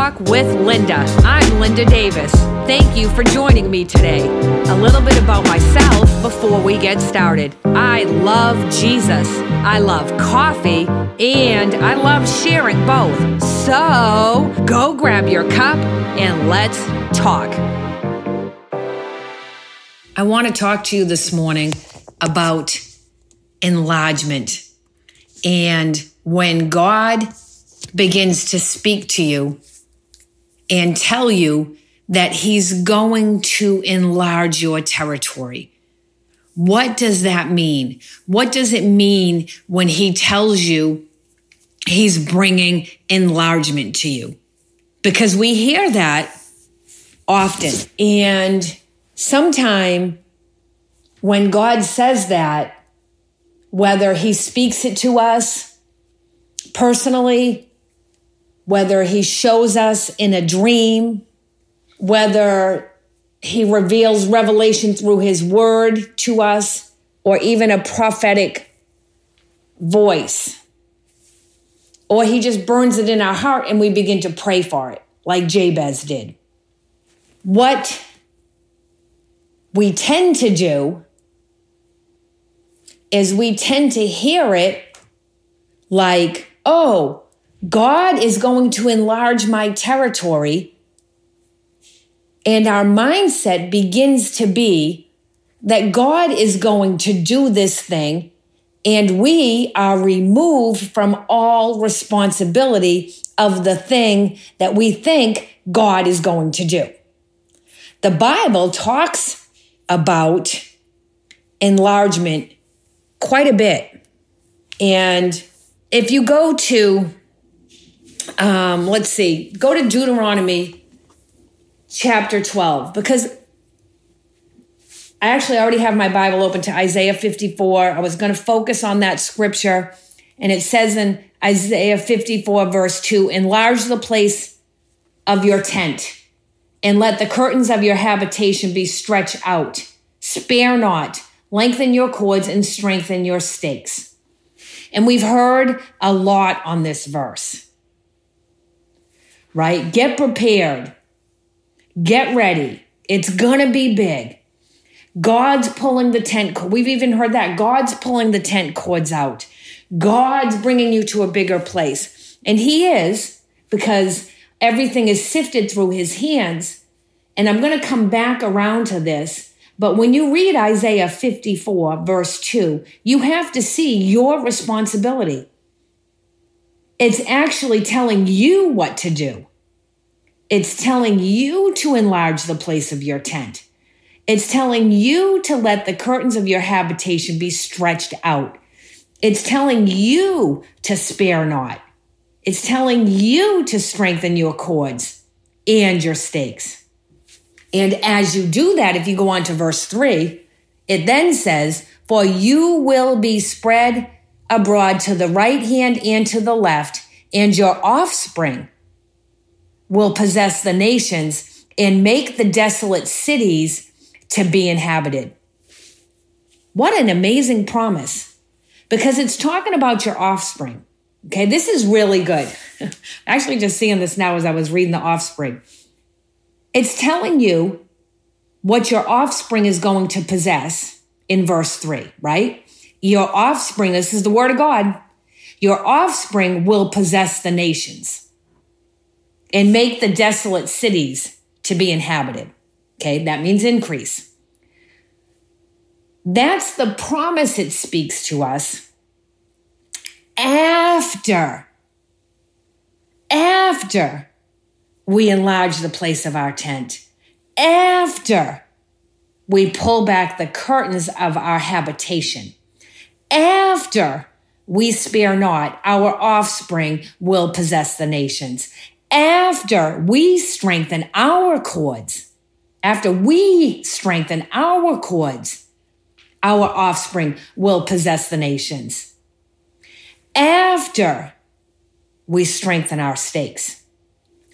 Talk with Linda. I'm Linda Davis. Thank you for joining me today. A little bit about myself before we get started. I love Jesus. I love coffee and I love sharing both. So go grab your cup and let's talk. I want to talk to you this morning about enlargement. And when God begins to speak to you and tell you that He's going to enlarge your territory. What does that mean? What does it mean when He tells you He's bringing enlargement to you? Because we hear that often. And sometime when God says that, whether he speaks it to us personally, whether he shows us in a dream, whether he reveals revelation through his word to us, or even a prophetic voice, or he just burns it in our heart and we begin to pray for it, like Jabez did. What we tend to do is we tend to hear it like, oh, God is going to enlarge my territory. And our mindset begins to be that God is going to do this thing and we are removed from all responsibility of the thing that we think God is going to do. The Bible talks about enlargement quite a bit. And if you go to, um, let's see, go to Deuteronomy chapter 12, because I actually already have my Bible open to Isaiah 54. I was going to focus on that scripture. And it says in Isaiah 54, verse 2 Enlarge the place of your tent, and let the curtains of your habitation be stretched out. Spare not lengthen your cords and strengthen your stakes. And we've heard a lot on this verse, right? Get prepared, get ready. It's gonna be big. God's pulling the tent. We've even heard that God's pulling the tent cords out. God's bringing you to a bigger place. And He is because everything is sifted through His hands. And I'm going to come back around to this but when you read Isaiah 54, verse 2, you have to see your responsibility. It's actually telling you what to do. It's telling you to enlarge the place of your tent. It's telling you to let the curtains of your habitation be stretched out. It's telling you to spare not. It's telling you to strengthen your cords and your stakes. And as you do that, if you go on to verse three, it then says, For you will be spread abroad to the right hand and to the left, and your offspring will possess the nations and make the desolate cities to be inhabited. What an amazing promise because it's talking about your offspring. Okay, this is really good. Actually, just seeing this now as I was reading the offspring. It's telling you what your offspring is going to possess in verse three, right? Your offspring, this is the word of God, your offspring will possess the nations and make the desolate cities to be inhabited. Okay, that means increase. That's the promise it speaks to us after, after we enlarge the place of our tent. After we pull back the curtains of our habitation. After we spare not, our offspring will possess the nations. After we strengthen our cords, after we strengthen our cords, our offspring will possess the nations. After we strengthen our stakes.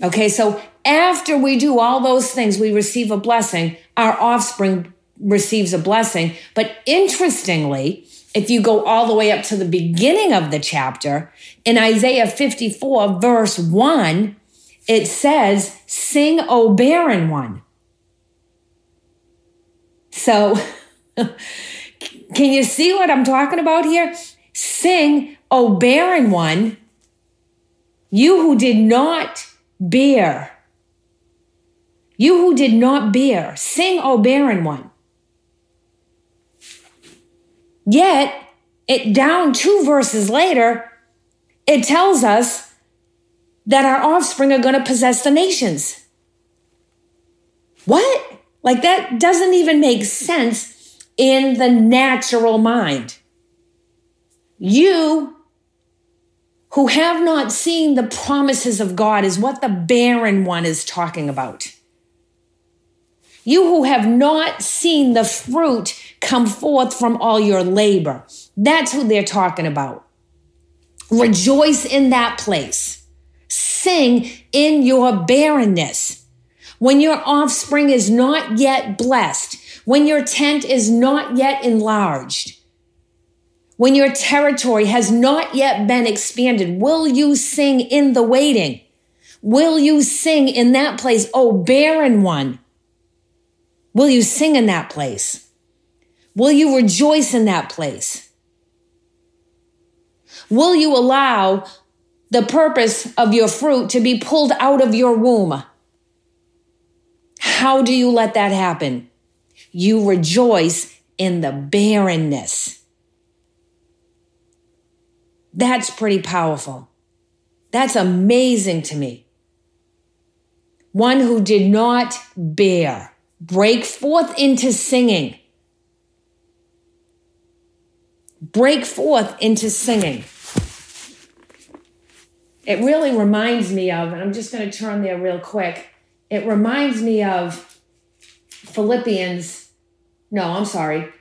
Okay, so after we do all those things, we receive a blessing. Our offspring receives a blessing. But interestingly, if you go all the way up to the beginning of the chapter, in Isaiah 54, verse 1, it says, Sing, O barren one. So, can you see what I'm talking about here? Sing, O barren one, you who did not bear. You who did not bear, sing, O barren one. Yet, it down two verses later, it tells us that our offspring are going to possess the nations. What? Like that doesn't even make sense in the natural mind. You who have not seen the promises of God is what the barren one is talking about. You who have not seen the fruit come forth from all your labor. That's who they're talking about. Rejoice in that place. Sing in your barrenness. When your offspring is not yet blessed, when your tent is not yet enlarged, when your territory has not yet been expanded, will you sing in the waiting? Will you sing in that place, oh barren one? Will you sing in that place? Will you rejoice in that place? Will you allow the purpose of your fruit to be pulled out of your womb? How do you let that happen? You rejoice in the barrenness. That's pretty powerful. That's amazing to me. One who did not bear break forth into singing. Break forth into singing. It really reminds me of, and I'm just going to turn there real quick. It reminds me of Philippians, no, I'm sorry,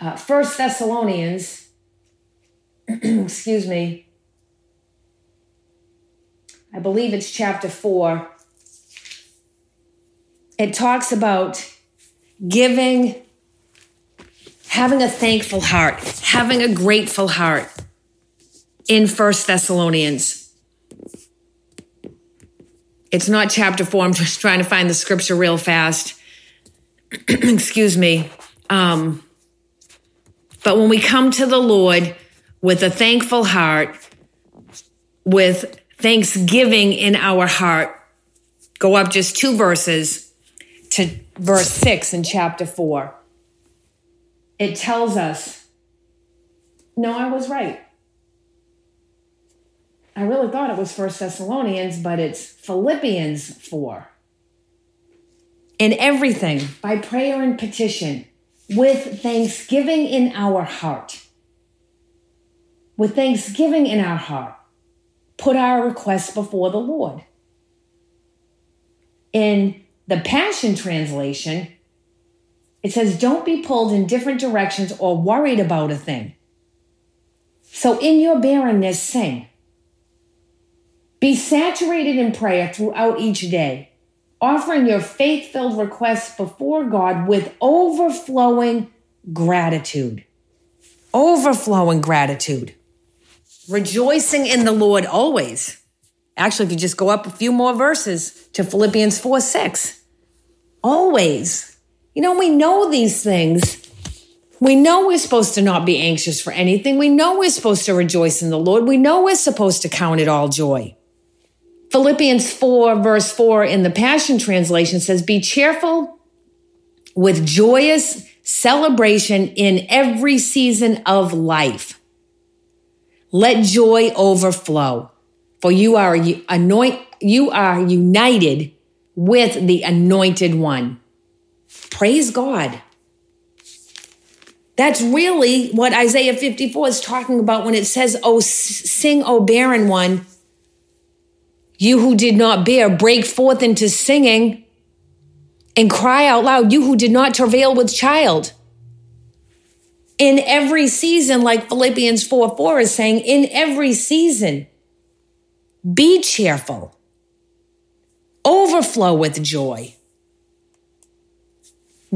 uh, First Thessalonians, excuse me, I believe it's chapter 4 it talks about giving, having a thankful heart, having a grateful heart in First Thessalonians. It's not chapter four. I'm just trying to find the scripture real fast. Excuse me. Um, but when we come to the Lord with a thankful heart, with thanksgiving in our heart, go up just two verses to verse 6 in chapter 4. It tells us, no, I was right. I really thought it was First Thessalonians, but it's Philippians 4. In everything, by prayer and petition, with thanksgiving in our heart. With thanksgiving in our heart, put our requests before the Lord. In the Passion Translation, it says, Don't be pulled in different directions or worried about a thing. So in your barrenness, sing. Be saturated in prayer throughout each day, offering your faith filled requests before God with overflowing gratitude. Overflowing gratitude. Rejoicing in the Lord always. Actually, if you just go up a few more verses to Philippians 4 6, Always. You know, we know these things. We know we're supposed to not be anxious for anything. We know we're supposed to rejoice in the Lord. We know we're supposed to count it all joy. Philippians 4, verse 4 in the Passion Translation says, Be cheerful with joyous celebration in every season of life. Let joy overflow, for you are anoint, you are united with the anointed one. Praise God. That's really what Isaiah 54 is talking about when it says, Oh, sing, O barren one. You who did not bear, break forth into singing and cry out loud, you who did not travail with child. In every season, like Philippians 4 4 is saying, in every season, be cheerful overflow with joy.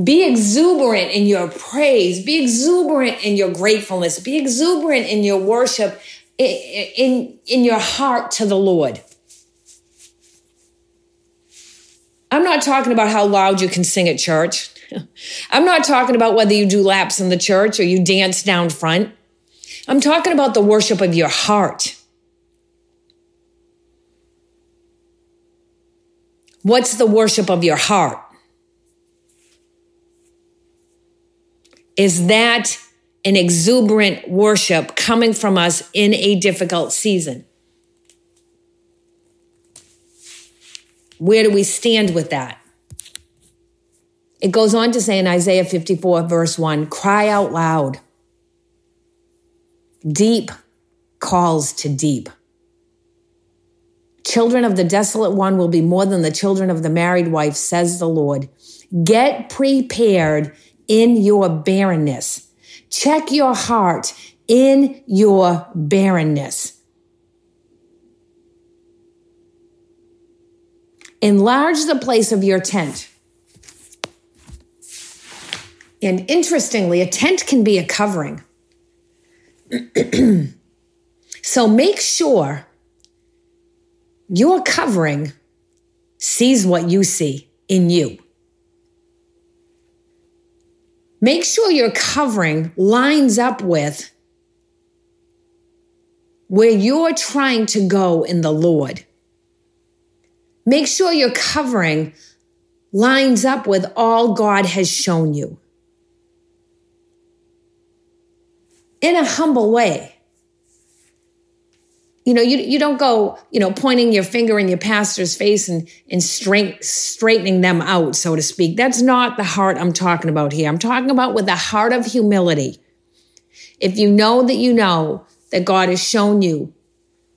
Be exuberant in your praise. Be exuberant in your gratefulness. Be exuberant in your worship, in, in, your heart to the Lord. I'm not talking about how loud you can sing at church. I'm not talking about whether you do laps in the church or you dance down front. I'm talking about the worship of your heart. What's the worship of your heart? Is that an exuberant worship coming from us in a difficult season? Where do we stand with that? It goes on to say in Isaiah 54, verse 1 cry out loud. Deep calls to deep. Children of the desolate one will be more than the children of the married wife, says the Lord. Get prepared in your barrenness. Check your heart in your barrenness. Enlarge the place of your tent. And interestingly, a tent can be a covering. so make sure your covering sees what you see in you. Make sure your covering lines up with where you're trying to go in the Lord. Make sure your covering lines up with all God has shown you in a humble way you know, you, you don't go, you know, pointing your finger in your pastor's face and, and straight, straightening them out, so to speak. That's not the heart I'm talking about here. I'm talking about with the heart of humility. If you know that you know that God has shown you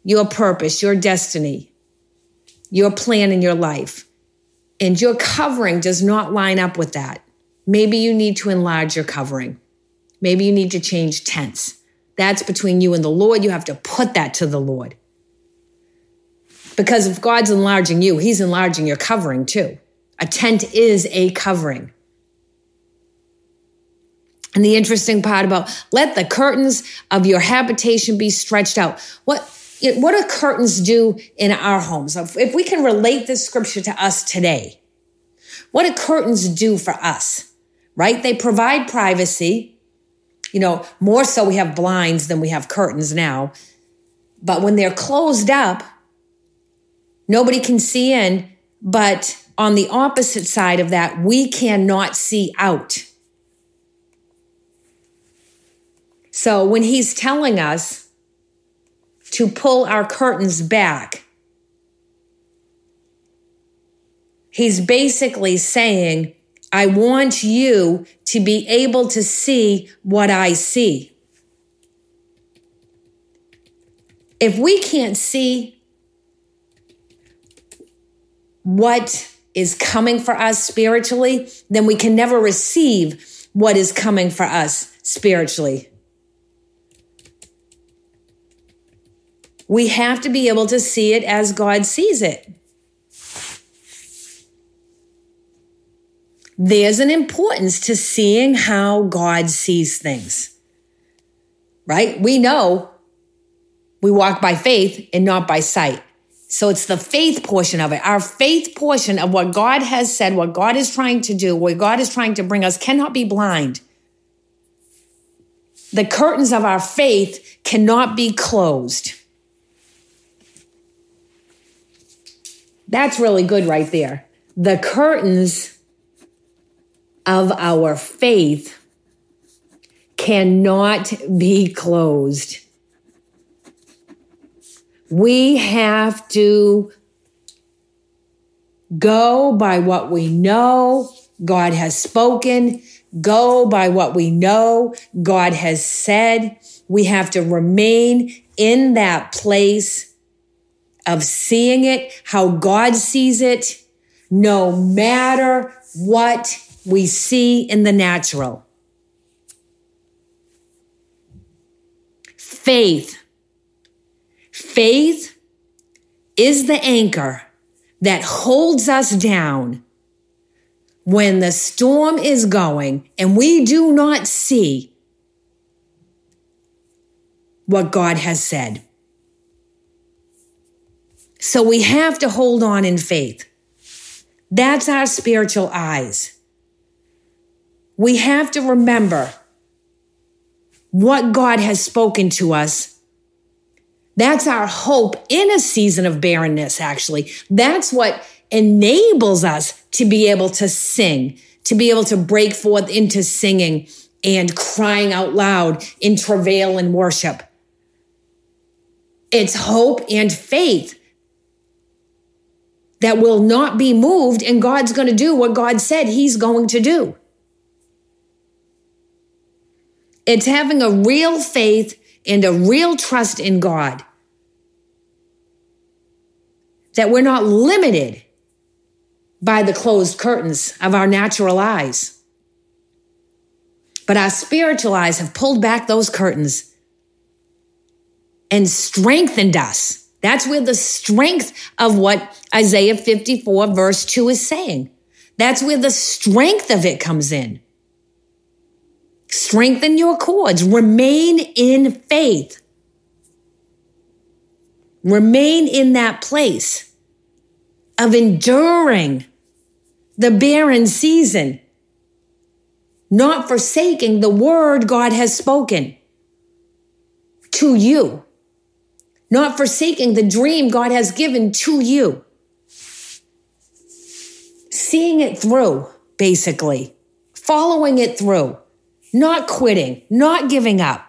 your purpose, your destiny, your plan in your life, and your covering does not line up with that, maybe you need to enlarge your covering. Maybe you need to change tents. That's between you and the Lord. You have to put that to the Lord. Because if God's enlarging you, He's enlarging your covering too. A tent is a covering. And the interesting part about let the curtains of your habitation be stretched out. What, what do curtains do in our homes? If we can relate this scripture to us today, what do curtains do for us? Right? They provide privacy you know, more so we have blinds than we have curtains now. But when they're closed up, nobody can see in. But on the opposite side of that, we cannot see out. So when he's telling us to pull our curtains back, he's basically saying, I want you to be able to see what I see. If we can't see what is coming for us spiritually, then we can never receive what is coming for us spiritually. We have to be able to see it as God sees it. There's an importance to seeing how God sees things, right? We know we walk by faith and not by sight. So it's the faith portion of it. Our faith portion of what God has said, what God is trying to do, where God is trying to bring us cannot be blind. The curtains of our faith cannot be closed. That's really good right there. The curtains of our faith cannot be closed. We have to go by what we know God has spoken, go by what we know God has said. We have to remain in that place of seeing it how God sees it, no matter what we see in the natural. Faith. Faith is the anchor that holds us down when the storm is going and we do not see what God has said. So we have to hold on in faith. That's our spiritual eyes. We have to remember what God has spoken to us. That's our hope in a season of barrenness, actually. That's what enables us to be able to sing, to be able to break forth into singing and crying out loud in travail and worship. It's hope and faith that will not be moved, and God's going to do what God said He's going to do. It's having a real faith and a real trust in God. That we're not limited by the closed curtains of our natural eyes. But our spiritual eyes have pulled back those curtains and strengthened us. That's where the strength of what Isaiah 54, verse 2 is saying. That's where the strength of it comes in. Strengthen your cords. Remain in faith. Remain in that place of enduring the barren season, not forsaking the word God has spoken to you, not forsaking the dream God has given to you. Seeing it through, basically, following it through not quitting, not giving up,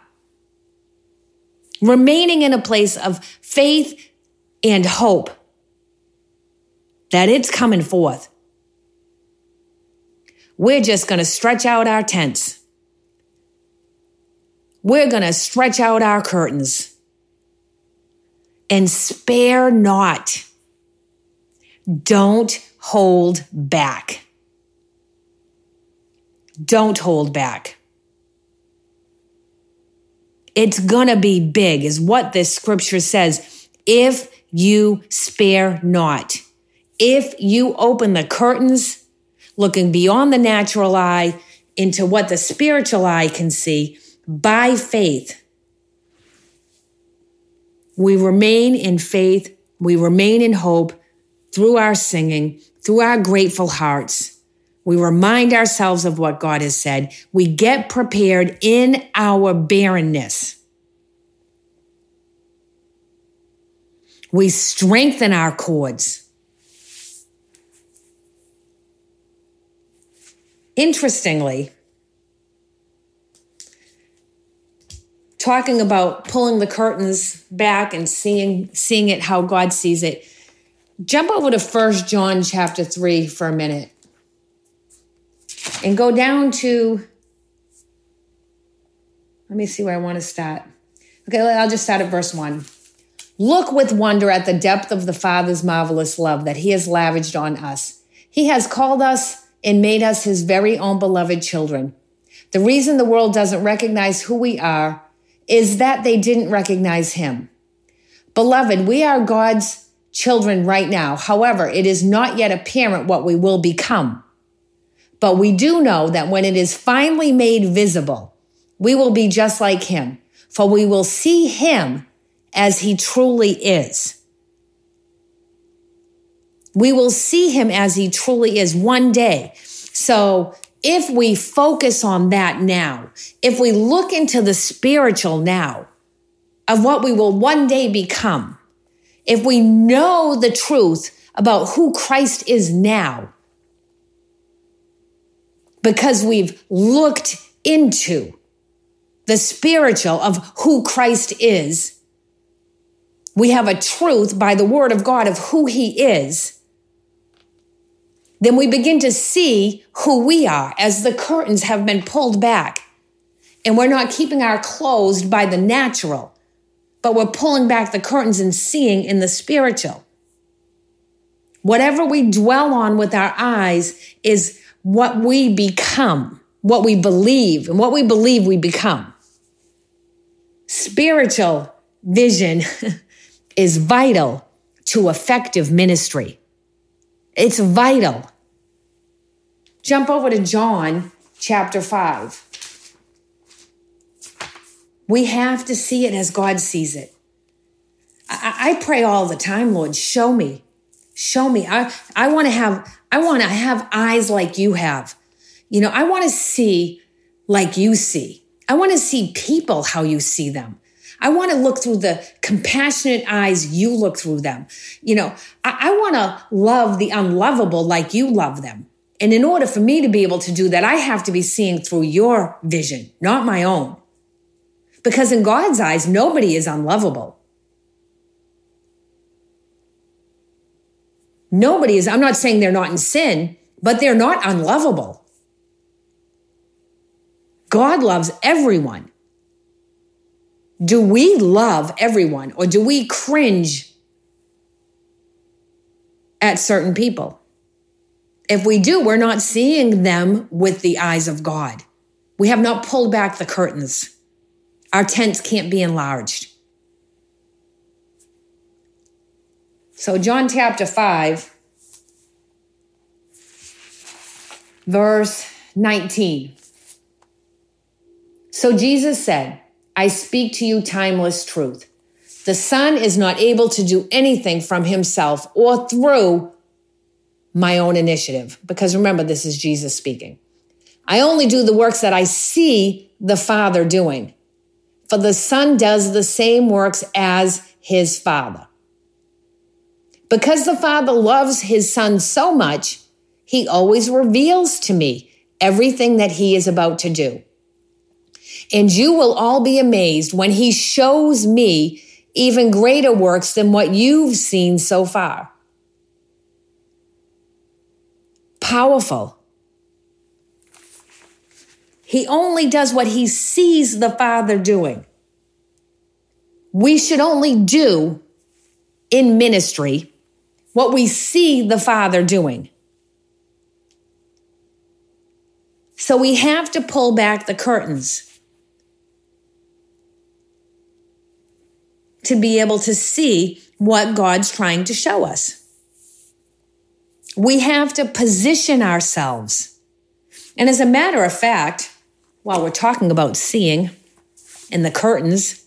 remaining in a place of faith and hope that it's coming forth. We're just going to stretch out our tents. We're going to stretch out our curtains and spare not. Don't hold back. Don't hold back. It's gonna be big, is what this scripture says. If you spare not, if you open the curtains, looking beyond the natural eye into what the spiritual eye can see by faith, we remain in faith, we remain in hope through our singing, through our grateful hearts. We remind ourselves of what God has said. We get prepared in our barrenness. We strengthen our cords. Interestingly, talking about pulling the curtains back and seeing seeing it how God sees it. Jump over to First John chapter 3 for a minute and go down to, let me see where I want to start. Okay, I'll just start at verse 1. Look with wonder at the depth of the Father's marvelous love that He has lavished on us. He has called us and made us His very own beloved children. The reason the world doesn't recognize who we are is that they didn't recognize Him. Beloved, we are God's children right now. However, it is not yet apparent what we will become. But we do know that when it is finally made visible, we will be just like him, for we will see him as he truly is. We will see him as he truly is one day. So if we focus on that now, if we look into the spiritual now of what we will one day become, if we know the truth about who Christ is now, because we've looked into the spiritual of who Christ is. We have a truth by the word of God of who he is. Then we begin to see who we are as the curtains have been pulled back. And we're not keeping our closed by the natural, but we're pulling back the curtains and seeing in the spiritual. Whatever we dwell on with our eyes is what we become, what we believe, and what we believe we become. Spiritual vision is vital to effective ministry. It's vital. jump over to John chapter 5. We have to see it as God sees it. I, I pray all the time, Lord, show me. Show me. I, I want to have, I want to have eyes like you have. You know, I want to see like you see. I want to see people how you see them. I want to look through the compassionate eyes you look through them. You know, I, I want to love the unlovable like you love them. And in order for me to be able to do that, I have to be seeing through your vision, not my own. Because in God's eyes, nobody is unlovable. Nobody is, I'm not saying they're not in sin, but they're not unlovable. God loves everyone. Do we love everyone or do we cringe at certain people? If we do, we're not seeing them with the eyes of God. We have not pulled back the curtains. Our tents can't be enlarged. So, John chapter 5, verse 19. So Jesus said, I speak to you timeless truth. The Son is not able to do anything from himself or through my own initiative. Because remember, this is Jesus speaking. I only do the works that I see the Father doing. For the Son does the same works as his Father. Because the Father loves his Son so much, he always reveals to me everything that he is about to do. And you will all be amazed when he shows me even greater works than what you've seen so far. Powerful. He only does what he sees the Father doing. We should only do in ministry what we see the Father doing. So we have to pull back the curtains to be able to see what God's trying to show us. We have to position ourselves. And as a matter of fact, while we're talking about seeing in the curtains,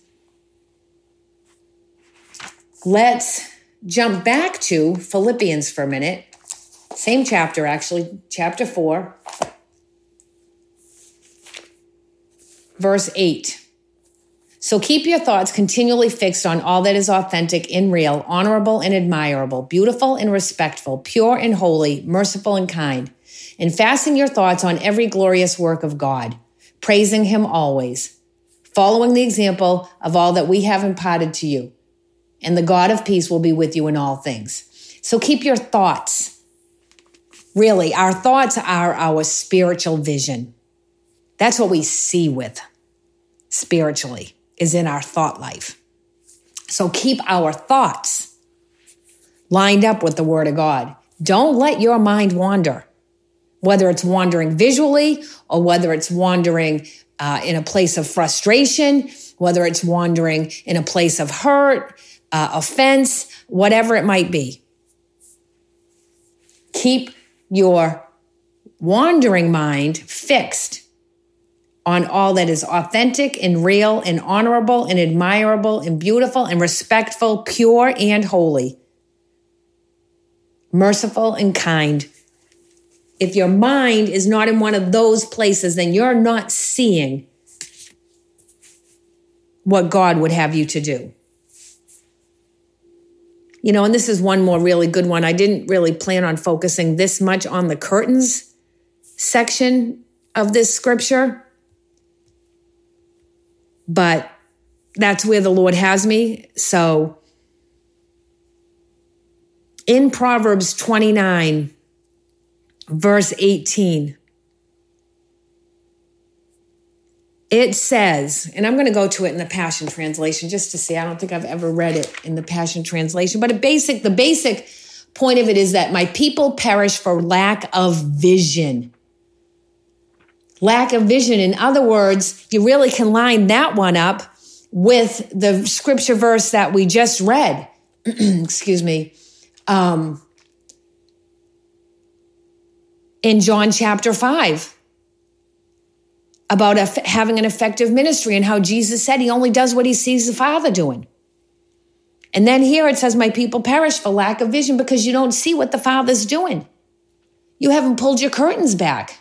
let's jump back to Philippians for a minute. Same chapter, actually, chapter 4, verse 8. So keep your thoughts continually fixed on all that is authentic and real, honorable and admirable, beautiful and respectful, pure and holy, merciful and kind. And fasten your thoughts on every glorious work of God, praising Him always, following the example of all that we have imparted to you. And the God of peace will be with you in all things. So keep your thoughts. Really, our thoughts are our spiritual vision. That's what we see with spiritually is in our thought life. So keep our thoughts lined up with the Word of God. Don't let your mind wander, whether it's wandering visually or whether it's wandering uh, in a place of frustration, whether it's wandering in a place of hurt, uh, offense, whatever it might be. Keep your wandering mind fixed on all that is authentic and real and honorable and admirable and beautiful and respectful, pure and holy, merciful and kind. If your mind is not in one of those places, then you're not seeing what God would have you to do. You know, and this is one more really good one. I didn't really plan on focusing this much on the curtains section of this scripture but that's where the Lord has me. So in Proverbs 29, verse 18, it says, and I'm going to go to it in the Passion Translation just to see. I don't think I've ever read it in the Passion Translation, but a basic, the basic point of it is that my people perish for lack of vision lack of vision. In other words, you really can line that one up with the scripture verse that we just read. Excuse me. Um, in John chapter 5 about having an effective ministry and how Jesus said he only does what he sees the Father doing. And then here it says, My people perish for lack of vision because you don't see what the Father's doing. You haven't pulled your curtains back.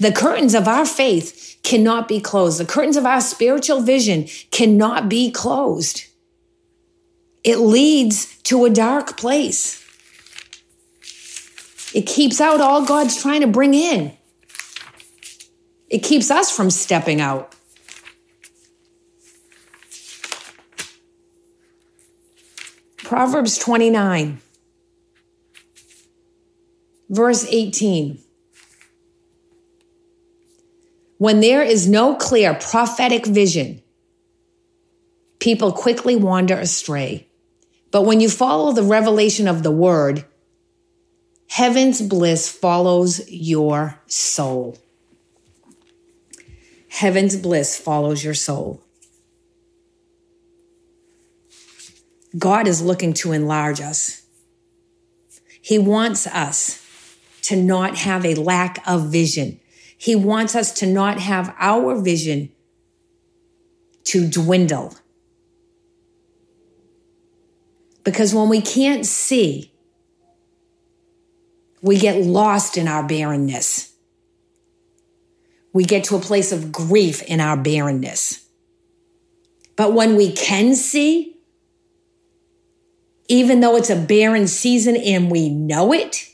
The curtains of our faith cannot be closed. The curtains of our spiritual vision cannot be closed. It leads to a dark place. It keeps out all God's trying to bring in. It keeps us from stepping out. Proverbs 29, verse 18. When there is no clear prophetic vision, people quickly wander astray. But when you follow the revelation of the word, heaven's bliss follows your soul. Heaven's bliss follows your soul. God is looking to enlarge us. He wants us to not have a lack of vision. He wants us to not have our vision to dwindle. Because when we can't see, we get lost in our barrenness. We get to a place of grief in our barrenness. But when we can see, even though it's a barren season and we know it,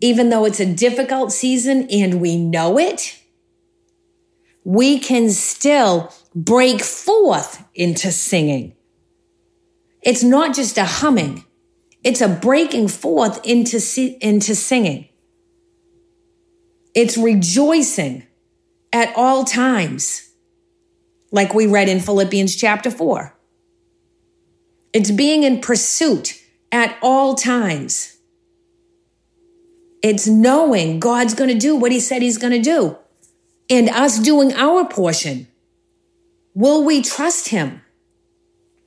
even though it's a difficult season and we know it, we can still break forth into singing. It's not just a humming, it's a breaking forth into, into singing. It's rejoicing at all times, like we read in Philippians chapter 4. It's being in pursuit at all times. It's knowing God's going to do what he said he's going to do and us doing our portion. Will we trust him?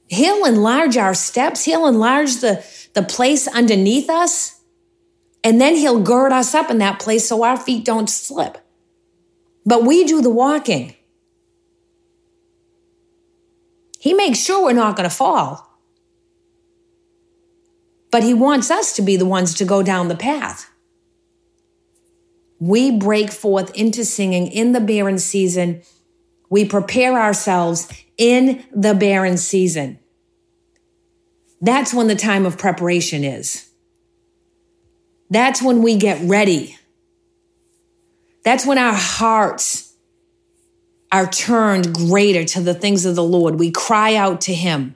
He'll enlarge our steps. He'll enlarge the, the place underneath us. And then he'll gird us up in that place so our feet don't slip. But we do the walking. He makes sure we're not going to fall but he wants us to be the ones to go down the path. We break forth into singing in the barren season. We prepare ourselves in the barren season. That's when the time of preparation is. That's when we get ready. That's when our hearts are turned greater to the things of the Lord. We cry out to Him.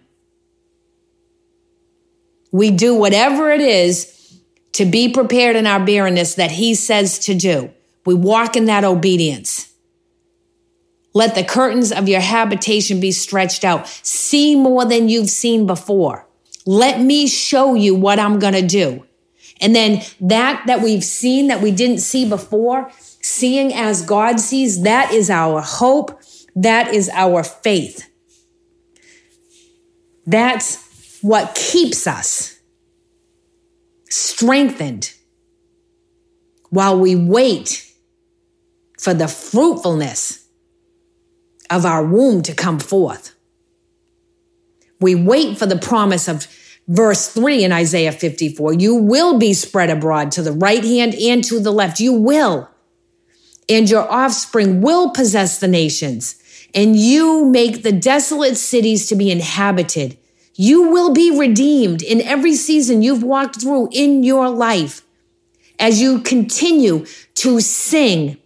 We do whatever it is to be prepared in our barrenness that He says to do. We walk in that obedience. Let the curtains of your habitation be stretched out. See more than you've seen before. Let me show you what I'm going to do. And then that that we've seen that we didn't see before, seeing as God sees, that is our hope. That is our faith. That's what keeps us strengthened while we wait for the fruitfulness of our womb to come forth. We wait for the promise of verse 3 in Isaiah 54 You will be spread abroad to the right hand and to the left. You will. And your offspring will possess the nations, and you make the desolate cities to be inhabited you will be redeemed in every season you've walked through in your life as you continue to sing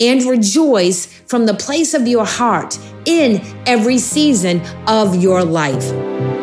and rejoice from the place of your heart in every season of your life.